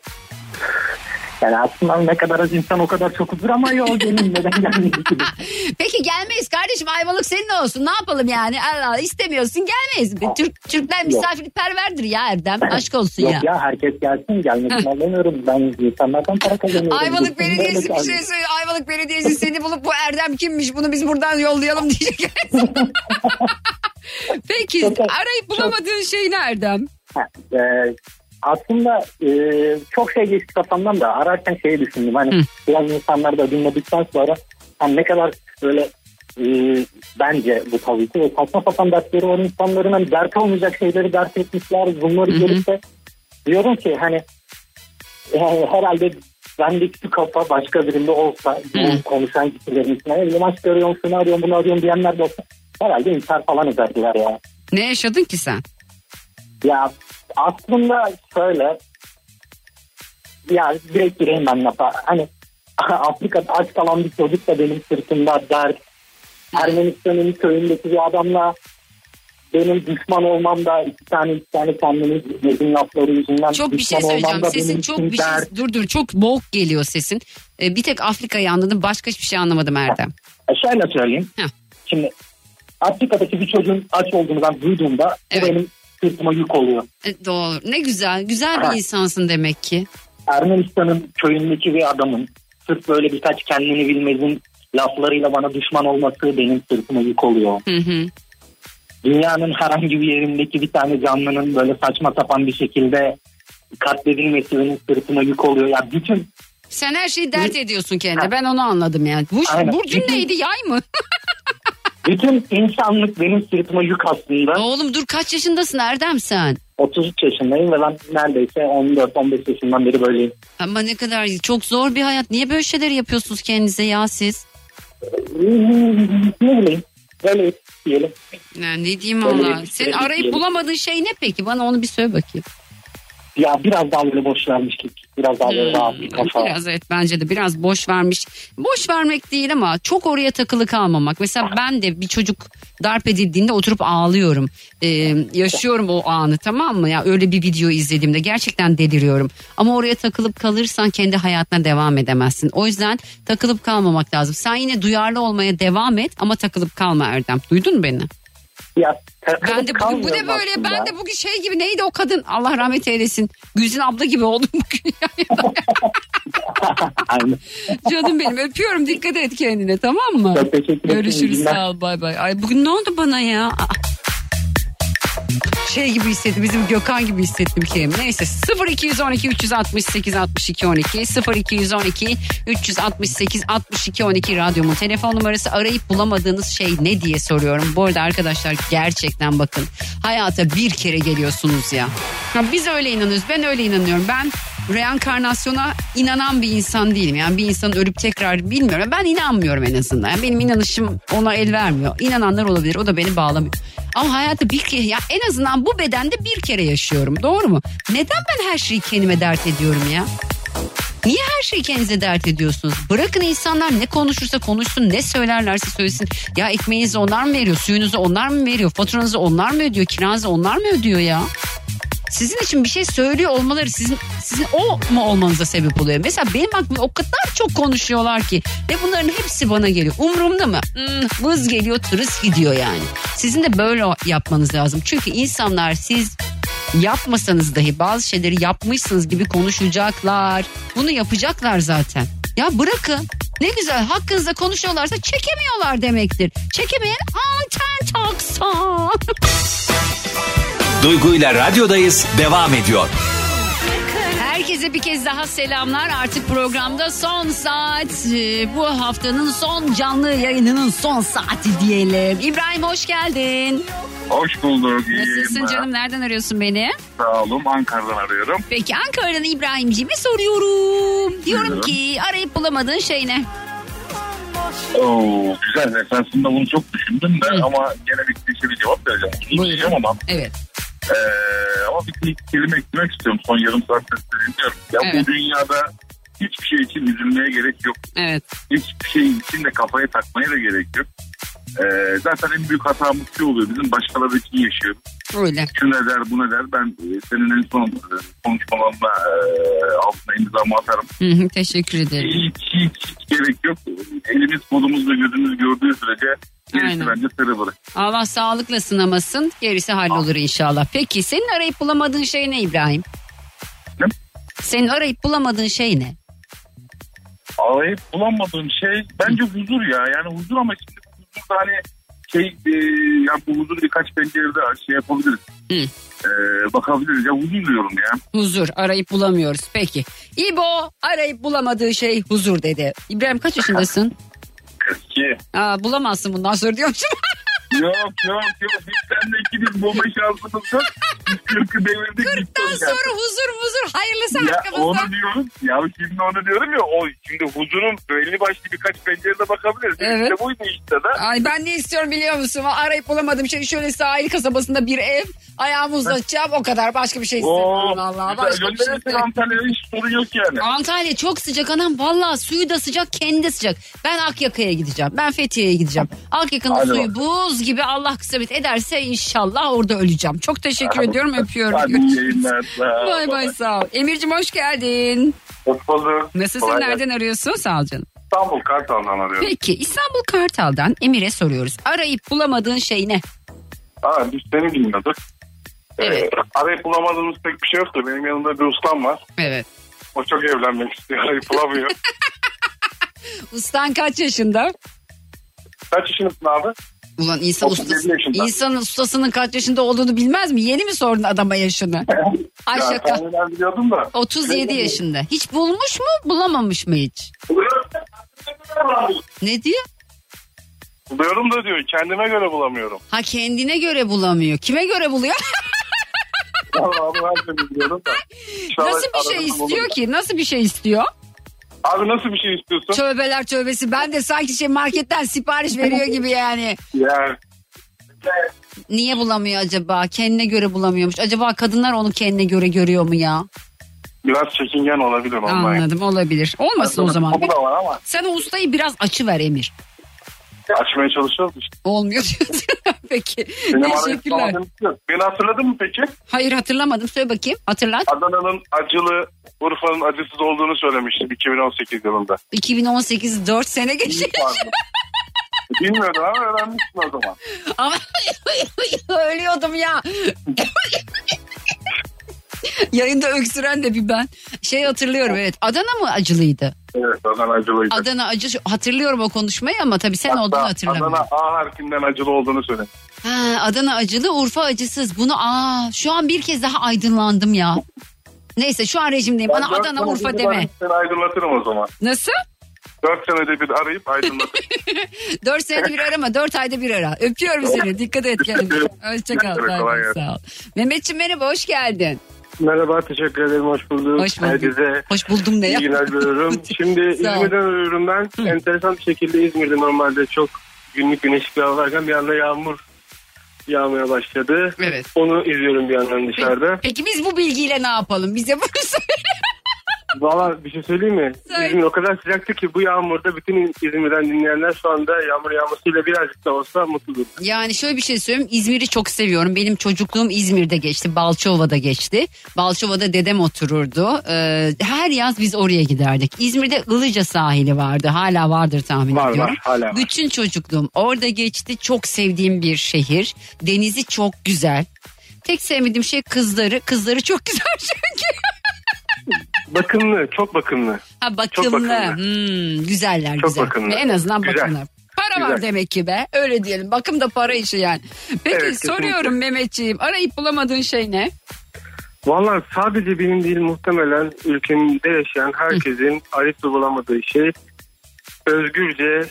Yani aslında ne kadar az insan o kadar çok huzur ama yok benim neden gelmedi ki? Peki gelmeyiz kardeşim Ayvalık senin olsun. Ne yapalım yani? Allah Allah istemiyorsun gelmeyiz. Türk Türkler Yok. misafirperverdir ya Erdem. Aşk olsun Yok ya. ya herkes gelsin gelmesin anlamıyorum. Ben insanlardan para kazanıyorum. Ayvalık Bizim Belediyesi bir şey söylüyor. Ayvalık Belediyesi seni bulup bu Erdem kimmiş bunu biz buradan yollayalım diyecek. Peki arayıp bulamadığın şey ne Erdem? Ee, aslında e, çok şey geçti kafamdan da ararken şeyi düşündüm. Hani biraz insanları da dinledikten sonra hani ne kadar böyle e, bence bu tabii ki ve saçma sapan dertleri olan insanların hani dert olmayacak şeyleri dert etmişler. Bunları görüp de diyorum ki hani yani herhalde bendeki şu kafa başka birinde olsa bu konuşan kişilerin içine ne bileyim aşk arıyorum şunu arıyorum bunu arıyorum diyenler de olsa herhalde intihar falan ederdiler ya. Ne yaşadın ki sen? Ya aslında şöyle ya direkt gireyim ben lafa. Hani Afrika'da aç kalan bir çocuk da benim sırtımda dert. Ermenistan'ın köyündeki bir adamla benim düşman olmam da iki tane iki tane kendini bilmediğim lafları yüzünden Çok bir şey söyleyeceğim. Sesin çok bir şey dur dur çok boğuk geliyor sesin. Ee, bir tek Afrika'yı anladım. Başka hiçbir şey anlamadım Erdem. E şöyle söyleyeyim. Şimdi Afrika'daki bir çocuğun aç olduğunu ben duyduğumda bu benim sırtıma yük oluyor. E, doğru. Ne güzel. Güzel Ha. bir insansın demek ki. Ermenistan'ın köyündeki bir adamın sırf böyle birkaç kendini bilmezin laflarıyla bana düşman olması benim sırtıma yük oluyor. Hı hı. Dünyanın herhangi bir yerindeki bir tane canlının böyle saçma sapan bir şekilde katledilmesi benim sırtıma yük oluyor. Ya bütün Sen her şeyi dert ediyorsun kendine. Ben onu anladım yani. Bu Aynen. burcun neydi? Yay mı? bütün insanlık benim sırtıma yük aslında. Oğlum dur kaç yaşındasın Erdem sen? 33 yaşındayım ve ben neredeyse 14-15 yaşından beri böyleyim. Ama ne kadar çok zor bir hayat. Niye böyle şeyler yapıyorsunuz kendinize ya siz? Ne bileyim. Böyle diyelim. Yani ne diyeyim valla. Senin bir arayıp bulamadığın şey ne peki? Bana onu bir söyle bakayım. Ya biraz daha böyle boş vermişlik. Biraz daha böyle rahat bir kafa. Biraz evet bence de biraz boş vermiş. Boş vermek değil ama çok oraya takılı kalmamak. Mesela ben de bir çocuk darp edildiğinde oturup ağlıyorum. Ee, yaşıyorum o anı tamam mı? Ya öyle bir video izlediğimde gerçekten deliriyorum. Ama oraya takılıp kalırsan kendi hayatına devam edemezsin. O yüzden takılıp kalmamak lazım. Sen yine duyarlı olmaya devam et ama takılıp kalma Erdem. Duydun mu beni? Ya Ben de bugün bu ne böyle? Ben de bugün şey gibi neydi o kadın? Allah rahmet eylesin. Gülsün abla gibi oldum bugün. Canım benim öpüyorum dikkat et kendine tamam mı? Çok teşekkür ederim. Görüşürüz sağ ol bay bay. Ay bugün ne oldu bana ya? Şey gibi hissettim bizim Gökhan gibi hissettim kendimi. Neyse 0212 368 62 12 0212 368 62 12 radyomun telefon numarası arayıp bulamadığınız şey ne diye soruyorum. Bu arada arkadaşlar gerçekten bakın hayata bir kere geliyorsunuz ya. ya biz öyle inanıyoruz ben öyle inanıyorum. Ben reenkarnasyona inanan bir insan değilim. Yani bir insanın ölüp tekrar bilmiyorum. Ben inanmıyorum en azından. Yani benim inanışım ona el vermiyor. İnananlar olabilir. O da beni bağlamıyor. Ama hayatı bir kere ya en azından bu bedende bir kere yaşıyorum. Doğru mu? Neden ben her şeyi kendime dert ediyorum ya? Niye her şeyi kendinize dert ediyorsunuz? Bırakın insanlar ne konuşursa konuşsun, ne söylerlerse söylesin. Ya ekmeğinizi onlar mı veriyor, suyunuzu onlar mı veriyor, faturanızı onlar mı ödüyor, kiranızı onlar mı ödüyor ya? Sizin için bir şey söylüyor olmaları sizin sizin o mu olmanıza sebep oluyor? Mesela benim aklımda o kadar çok konuşuyorlar ki ve bunların hepsi bana geliyor. Umurumda mı? Hmm, vız geliyor turist gidiyor yani. Sizin de böyle yapmanız lazım. Çünkü insanlar siz yapmasanız dahi bazı şeyleri yapmışsınız gibi konuşacaklar. Bunu yapacaklar zaten. Ya bırakın. Ne güzel hakkınızda konuşuyorlarsa çekemiyorlar demektir. Çekemeyen anten taksa. Duygu ile radyodayız devam ediyor. Herkese bir kez daha selamlar. Artık programda son saat. Ee, Bu haftanın son canlı yayınının son saati diyelim. İbrahim hoş geldin. Hoş bulduk. iyi Nasılsın yayınlar. canım? Nereden arıyorsun beni? Sağ olun Ankara'dan arıyorum. Peki Ankara'dan İbrahimciğime soruyorum. Diyorum Buyurun. ki arayıp bulamadığın şey ne? Oo, güzel esasında bunu çok düşündüm de ama gene bir klişe bir cevap vereceğim. Bunu diyeceğim ama Evet. Eee, ama bir kelime eklemek istiyorum. Son yarım saatte size dinliyorum. Ya Evet. bu dünyada hiçbir şey için üzülmeye gerek yok. Evet. Hiçbir şey için de kafaya takmaya da gerek yok. Eee, zaten en büyük hatamız şu oluyor. Bizim başkaları için yaşıyoruz. Öyle. Şu ne der bu ne der. Ben e, senin en son e, konuşmalarına e, altına imzamı atarım. Hı hı, teşekkür ederim. Hiç, hiç, hiç gerek yok. Elimiz kolumuz ve gözümüz gördüğü sürece gerisi Aynen. bence Allah sağlıkla sınamasın. Gerisi hallolur inşallah. Peki senin arayıp bulamadığın şey ne İbrahim? Ne? Senin arayıp bulamadığın şey ne? Arayıp bulamadığım şey bence huzur ya. Yani huzur ama şimdi huzur da hani şey e, yani bu huzur birkaç pencerede şey yapabiliriz. E, bakabiliriz ya huzur diyorum ya. Huzur arayıp bulamıyoruz. Peki. İbo arayıp bulamadığı şey huzur dedi. İbrahim kaç yaşındasın? Ki Aa, bulamazsın bundan sonra diyormuşum. yok yok yok biz seninle ikimiz bulma şansımız yok. Biz kırkı devirdik. Kırktan sonra huzur huzur hayırlısı Ya hakkımızda. onu diyoruz. Ya şimdi onu diyorum ya. O şimdi huzurun belli başlı birkaç pencerede bakabiliriz. Evet. İşte buydu işte de. Ay ben ne istiyorum biliyor musun? Arayıp bulamadığım şey şöyle sahil kasabasında bir ev. Ayağımı uzatacağım o kadar. Başka bir şey istemiyorum vallahi. Başka bir şey istemiyorum. Antalya'ya hiç sorun yok yani. Antalya çok sıcak anam. Vallahi suyu da sıcak kendi de sıcak. Ben Akyaka'ya gideceğim. Ben Fethiye'ye gideceğim. Akyaka'nın suyu bak. Buz gibi Allah kısmet ederse inşallah orada öleceğim. Çok teşekkür ediyorum öpüyorum. Hadi yayınlar. Bay bay sağ ol. Emir'cim hoş geldin. Hoş bulduk. Nasılsın Kolay nereden gelsin. arıyorsun sağ ol canım. İstanbul Kartal'dan arıyorum. Peki İstanbul Kartal'dan Emir'e soruyoruz. Arayıp bulamadığın şey ne? Aa, biz seni bilmiyorduk. Evet. Ee, arayıp bulamadığımız pek bir şey yoktu. Benim yanımda bir ustam var. Evet. O çok evlenmek istiyor. Arayıp bulamıyor. Ustan kaç yaşında? Kaç yaşındasın abi? Ulan insan 37 ustası, insanın ustasının kaç yaşında olduğunu bilmez mi? Yeni mi sordun adama yaşını? Ay Ya, şaka. biliyordum da. 37 yaşında. Hiç bulmuş mu bulamamış mı hiç? Ne diyor? Buluyorum da diyor. Kendime göre bulamıyorum. Ha kendine göre bulamıyor. Kime göre buluyor? Vallahi ben de biliyorum da. Nasıl bir şey istiyor ki? Nasıl bir şey istiyor? Abi nasıl bir şey istiyorsun? Tövbeler tövbesi. Ben de sanki şey marketten sipariş veriyor gibi yani. Yani Niye bulamıyor acaba? Kendine göre bulamıyormuş. Acaba kadınlar onu kendine göre görüyor mu ya? biraz çekingen olabilir ondan. Anladım olabilir. Olmasın o zaman. Bu da var ama Sen o ustayı biraz açı ver Emir. açmaya çalışıyoruz işte. Olmuyor diyorsun. Peki. Benim Teşekkürler. şey. Beni hatırladın mı peki? Hayır hatırlamadım. Söyle bakayım. Hatırlat. Adana'nın acılı, Urfa'nın acısız olduğunu söylemiştim 2018 yılında. 2018 4 sene. Pardon. Bilmiyordum ama öğrenmişsin o zaman. Ama ölüyordum ya. Yayında öksüren de bir ben. Şey hatırlıyorum evet. Adana mı acılıydı? Evet Adana acılıydı. Adana acı hatırlıyorum o konuşmayı ama tabii sen olduğunu Hatta hatırlamıyorum. Adana A harfinden acılı olduğunu söyle. Ha, Adana acılı, Urfa acısız. Bunu aa şu an bir kez daha aydınlandım ya. Neyse şu an rejimdeyim. Bana Ben dört Adana, Urfa bir deme. arayıp Seni aydınlatırım o zaman. Nasıl? Dört senede bir arayıp aydınlatırım. Dört senede bir arama, dört ayda bir ara. Öpüyorum seni. Dikkat et kendine. Hoşçakal. Kolay gelsin. Sağ ol. Mehmetciğim merhaba, hoş geldin. Merhaba teşekkür ederim hoş bulduk. Hoş bulduk. Herkese Hoş buldum ne iyi ya? günler diliyorum. Şimdi Sağ ol. İzmir'den arıyorum ben. Enteresan bir şekilde İzmir'de normalde çok günlük güneşli bir hava varken bir anda yağmur yağmaya başladı. Evet. Onu izliyorum bir yandan dışarıda. Peki biz bu bilgiyle ne yapalım? Bize bunu söyle. Valla bir şey söyleyeyim mi? İzmir o kadar sıcaktı ki bu yağmurda bütün İzmir'den dinleyenler şu anda yağmur yağmasıyla birazcık da olsa mutludur. Yani şöyle bir şey söyleyeyim. İzmir'i çok seviyorum. Benim çocukluğum İzmir'de geçti. Balçova'da geçti. Balçova'da dedem otururdu. Ee, her yaz biz oraya giderdik. İzmir'de Ilıca sahili vardı. Hala vardır tahmin Var, ediyorum. var, hala var. Bütün çocukluğum orada geçti. Çok sevdiğim bir şehir. Denizi çok güzel. Tek sevmediğim şey kızları. Kızları çok güzel. Bakımlı, çok bakımlı. Ha bakımlı. bakımlı. Hmm, güzeller Çok güzel. bakımlı. En azından Güzel. bakımlı. Para var Güzel. demek ki be. Öyle diyelim. Bakım da para işi yani. Peki Evet, soruyorum Mehmetciğim. Arayıp bulamadığın şey ne? Valla sadece benim değil muhtemelen ülkemde yaşayan herkesin arayıp da bulamadığı şey özgürce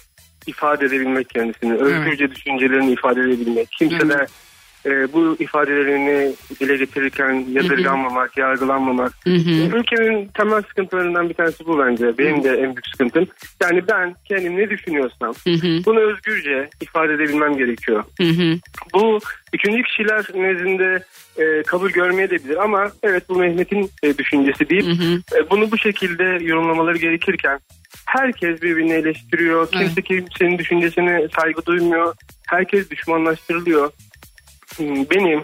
ifade edebilmek kendisini. Özgürce düşüncelerini ifade edebilmek. Kimse de e, bu ifadelerini dile getirirken yadırganmamak, yargılanmamak. Ülkenin temel sıkıntılarından bir tanesi bu bence. Benim de en büyük sıkıntım. Yani ben kendim ne düşünüyorsam bunu özgürce ifade edebilmem gerekiyor. Bu üçüncü kişiler nezdinde e, kabul görmeyebilir ama evet bu Mehmet'in e, düşüncesi deyip e, bunu bu şekilde yorumlamaları gerekirken herkes birbirini eleştiriyor. Kimse kimsenin düşüncesine saygı duymuyor. Herkes düşmanlaştırılıyor. Hmm, Benim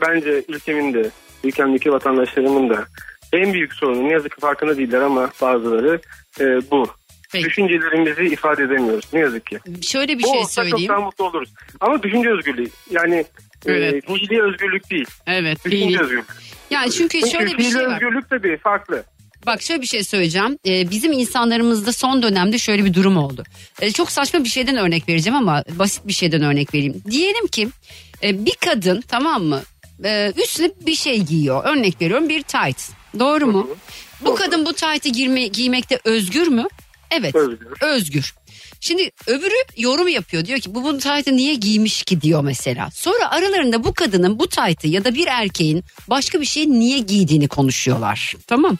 bence ülkemin de ülkemdeki vatandaşlarımın da en büyük sorunu ne yazık ki farkında değiller ama bazıları e, bu. Düşüncelerimizi ifade edemiyoruz ne yazık ki. Şöyle bir Bu şey söyleyeyim. daha mutlu oluruz. Ama düşünce özgürlüğü yani Evet. e, fiili özgürlük değil. Evet. Düşünce fiili. özgürlüğü. Yani çünkü şöyle bir şey var. özgürlük tabii farklı. Bak şöyle bir şey söyleyeceğim. Ee, bizim insanlarımızda son dönemde şöyle bir durum oldu. Ee, çok saçma bir şeyden örnek vereceğim ama basit bir şeyden örnek vereyim. Diyelim ki e, bir kadın tamam mı? Ee, üstüne bir şey giyiyor. Örnek veriyorum bir tight. Doğru mu? Bu kadın bu tight'ı girme, giymekte özgür mü? Evet. Özgür. Şimdi öbürü yorum yapıyor. Diyor ki bu bu taytı niye giymiş ki diyor mesela. Sonra aralarında bu kadının bu taytı ya da bir erkeğin başka bir şeyi niye giydiğini konuşuyorlar. Tamam.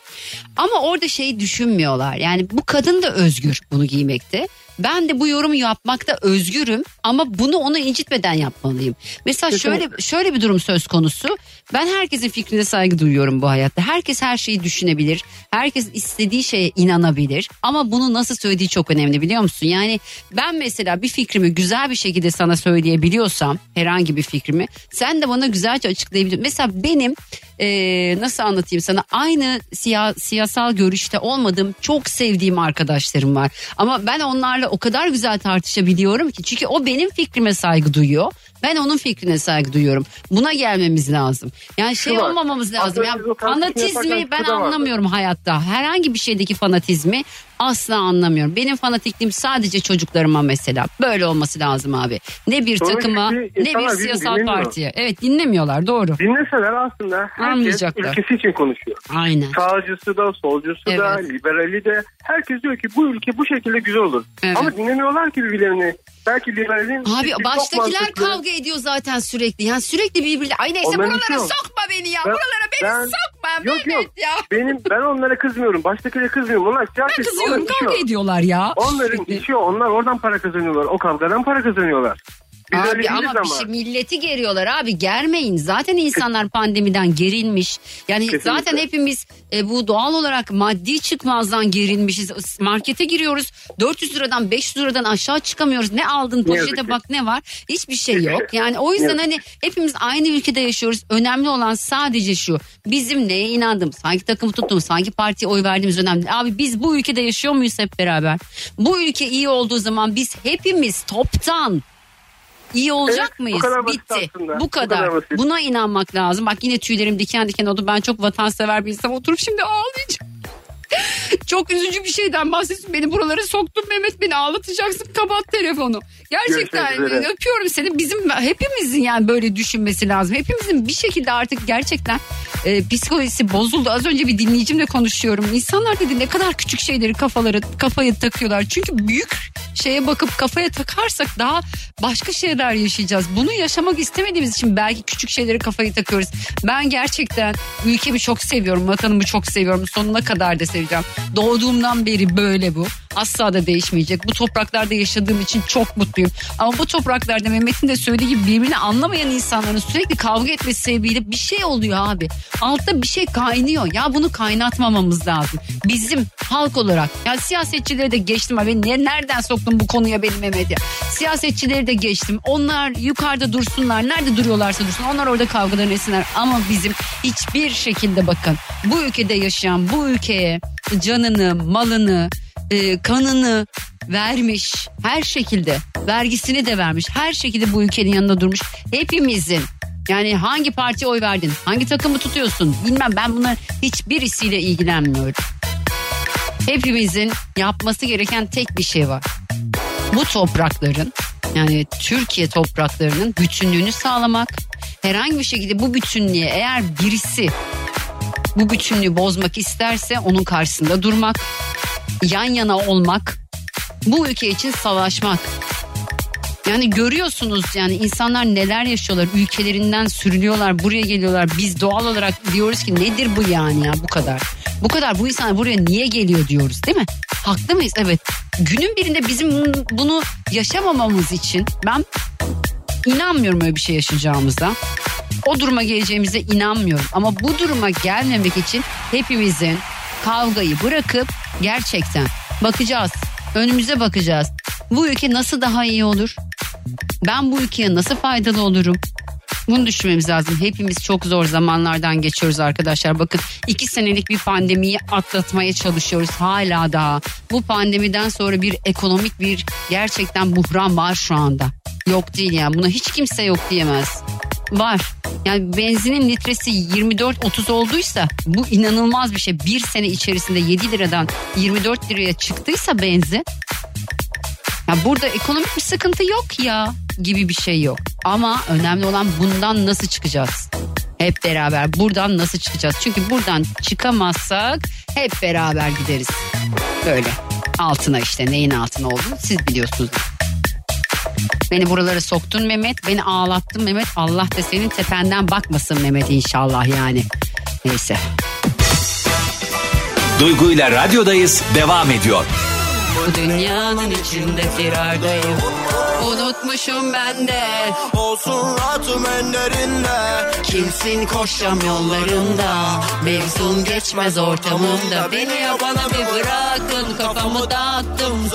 Ama orada şeyi düşünmüyorlar. Yani bu kadın da özgür bunu giymekte. Ben de bu yorumu yapmakta özgürüm ama bunu onu incitmeden yapmalıyım. Mesela şöyle şöyle bir durum söz konusu. Ben herkesin fikrine saygı duyuyorum bu hayatta. Herkes her şeyi düşünebilir. Herkes istediği şeye inanabilir. Ama bunu nasıl söylediği çok önemli biliyor musun? Yani ben mesela bir fikrimi güzel bir şekilde sana söyleyebiliyorsam herhangi bir fikrimi sen de bana güzelce açıklayabiliyorsun. Mesela benim eee, nasıl anlatayım sana aynı siya, siyasal görüşte olmadığım çok sevdiğim arkadaşlarım var. Ama ben onlarla o kadar güzel tartışabiliyorum ki çünkü o benim fikrime saygı duyuyor. Ben onun fikrine saygı duyuyorum. Buna gelmemiz lazım. Yani şey var. olmamamız lazım. Yani fanatizmi ben da vardı. anlamıyorum hayatta. Herhangi bir şeydeki fanatizmi asla anlamıyorum. Benim fanatikliğim sadece çocuklarıma mesela. Böyle olması lazım abi. Ne bir Sonra takıma ne bir siyasal dinlemiyor. partiye. Evet dinlemiyorlar doğru. Dinleseler aslında herkes ülkesi için konuşuyor. Aynen. Sağcısı da, solcusu da, Evet. liberali de. Herkes diyor ki bu ülke bu şekilde güzel olur. Evet. Ama dinlemiyorlar ki birbirlerini. Belki liberalin... Abi baştakiler kavga ediyor zaten sürekli. Yani sürekli birbirle. Ay neyse Onların buralara sokma beni ya. Ben- buralara beni ben- sokma. Yok Mehmet yok. ya. Benim ben onlara kızmıyorum. Baştakilere kızmıyorum. Onlar Ben siyaset. kızıyorum onların işi kavga o. ediyorlar ya. Onların işi o. Onlar oradan para kazanıyorlar. O kavgadan para kazanıyorlar. Biz Abi ama, ama. bir şey milleti geriyorlar abi germeyin. Zaten insanlar pandemiden gerilmiş. Yani Kesinlikle. zaten hepimiz e, bu doğal olarak maddi çıkmazdan gerilmişiz. Markete giriyoruz 400 liradan 500 liradan aşağı çıkamıyoruz. Ne aldın poşete bak ne var? Hiçbir şey yok. Yani o yüzden hani hepimiz aynı ülkede yaşıyoruz. Önemli olan sadece şu. Bizim neye inandığımız, hangi takımı tuttuğumuz, hangi partiye oy verdiğimiz önemli. Abi biz bu ülkede yaşıyor muyuz hep beraber? Bu ülke iyi olduğu zaman biz hepimiz toptan İyi olacak Evet, bu mıyız? kadar basit Bitti. aslında. Bu Bu kadar. kadar basit. Buna inanmak lazım. Bak yine tüylerim diken diken oldu. Ben çok vatansever bir insanım. Oturup şimdi ağlayacağım. Çok üzücü bir şeyden bahsediyorsun. Beni buralara soktun Mehmet beni ağlatacaksın. Kapat telefonu. Gerçekten üzere. öpüyorum seni. Bizim hepimizin yani böyle düşünmesi lazım. Hepimizin bir şekilde artık gerçekten e, psikolojisi bozuldu. Az önce bir dinleyicimle konuşuyorum. İnsanlar dedi ne kadar küçük şeyleri kafaları kafaya takıyorlar. Çünkü büyük şeye bakıp kafaya takarsak daha başka şeyler yaşayacağız. Bunu yaşamak istemediğimiz için belki küçük şeyleri kafaya takıyoruz. Ben gerçekten ülkemi çok seviyorum. Vatanımı çok seviyorum. Sonuna kadar da seveceğim. Doğduğumdan beri böyle bu. Asla da değişmeyecek. Bu topraklarda yaşadığım için çok mutluyum. Ama bu topraklarda Mehmet'in de söylediği gibi birbirini anlamayan insanların sürekli kavga etmesi sebebiyle bir şey oluyor abi. Altta bir şey kaynıyor. Ya bunu kaynatmamamız lazım. Bizim halk olarak. Ya siyasetçileri de geçtim abi. Ne, nereden soktun bu konuya benim Mehmet ya? Siyasetçileri de geçtim. Onlar yukarıda dursunlar. Nerede duruyorlarsa dursun. Onlar orada kavgadan etsinler. Ama bizim hiçbir şekilde bakın. Bu ülkede yaşayan bu ülkeye canını, malını, e, kanını vermiş. Her şekilde. Vergisini de vermiş. Her şekilde bu ülkenin yanında durmuş. Hepimizin. Yani hangi partiye oy verdin? Hangi takımı tutuyorsun? Bilmem. Ben bunların hiçbirisiyle ilgilenmiyorum. Hepimizin yapması gereken tek bir şey var. Bu toprakların yani Türkiye topraklarının bütünlüğünü sağlamak. Herhangi bir şekilde bu bütünlüğe eğer birisi bu bütünlüğü bozmak isterse onun karşısında durmak yan yana olmak, bu ülke için savaşmak. Yani görüyorsunuz yani insanlar neler yaşıyorlar ülkelerinden sürülüyorlar buraya geliyorlar biz doğal olarak diyoruz ki nedir bu yani ya bu kadar. Bu kadar bu insanlar buraya niye geliyor diyoruz değil mi? Haklı mıyız? Evet. Günün birinde bizim bunu yaşamamamız için ben inanmıyorum öyle bir şey yaşayacağımıza. O duruma geleceğimize inanmıyorum. Ama bu duruma gelmemek için hepimizin kavgayı bırakıp gerçekten bakacağız. Önümüze bakacağız. Bu ülke nasıl daha iyi olur? Ben bu ülkeye nasıl faydalı olurum? Bunu düşünmemiz lazım. Hepimiz çok zor zamanlardan geçiyoruz arkadaşlar. Bakın iki senelik bir pandemiyi atlatmaya çalışıyoruz hala daha. Bu pandemiden sonra bir ekonomik bir gerçekten buhran var şu anda. Yok değil yani buna hiç kimse yok diyemez. Var. Yani benzinin litresi 24-30 olduysa bu inanılmaz bir şey. Bir sene içerisinde 7 liradan 24 liraya çıktıysa benzin. Ya burada ekonomik bir sıkıntı yok ya gibi bir şey yok. Ama önemli olan bundan nasıl çıkacağız? Hep beraber buradan nasıl çıkacağız? Çünkü buradan çıkamazsak hep beraber gideriz. Böyle altına işte neyin altına olduğunu siz biliyorsunuz. Beni buralara soktun Mehmet. Beni ağlattın Mehmet. Allah da senin tependen bakmasın Mehmet inşallah yani. Neyse. Duygu ile radyodayız devam ediyor. Bu dünyanın içinde firardayım. Unutmuşum ben de. Olsun rahatım enlerinde. Kimsin koşacağım yollarında. Mevzun geçmez ortamımda. Beni yapana bir bırakın. Kafamı dağıttım.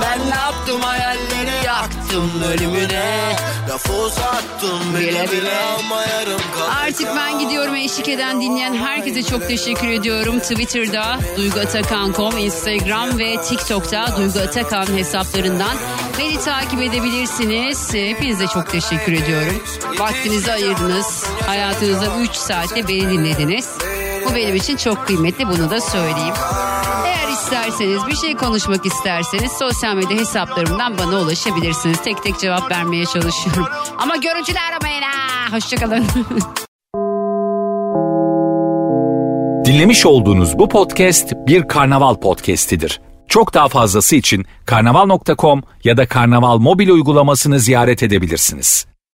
Ben ne yaptım hayalleri yaktım ölümüne. Lafı uzattım bile bile ama yarım kaldı. Artık ben gidiyorum eşlik eden dinleyen herkese çok teşekkür ediyorum. Twitter'da Duygu Atakan.com, Instagram ve TikTok'ta Duygu Atakan hesaplarından beni takip edebilirsiniz. Hepinize çok teşekkür ediyorum. Vaktinizi ayırdınız. Hayatınızda 3 saatte beni dinlediniz. Bu benim için çok kıymetli bunu da söyleyeyim. İsterseniz bir şey konuşmak isterseniz sosyal medya hesaplarımdan bana ulaşabilirsiniz. Tek tek cevap vermeye çalışıyorum. Ama görüntülü aramayın ha. Hoşçakalın. Dinlemiş olduğunuz bu podcast bir karnaval podcastidir. Çok daha fazlası için karnaval.com ya da karnaval mobil uygulamasını ziyaret edebilirsiniz.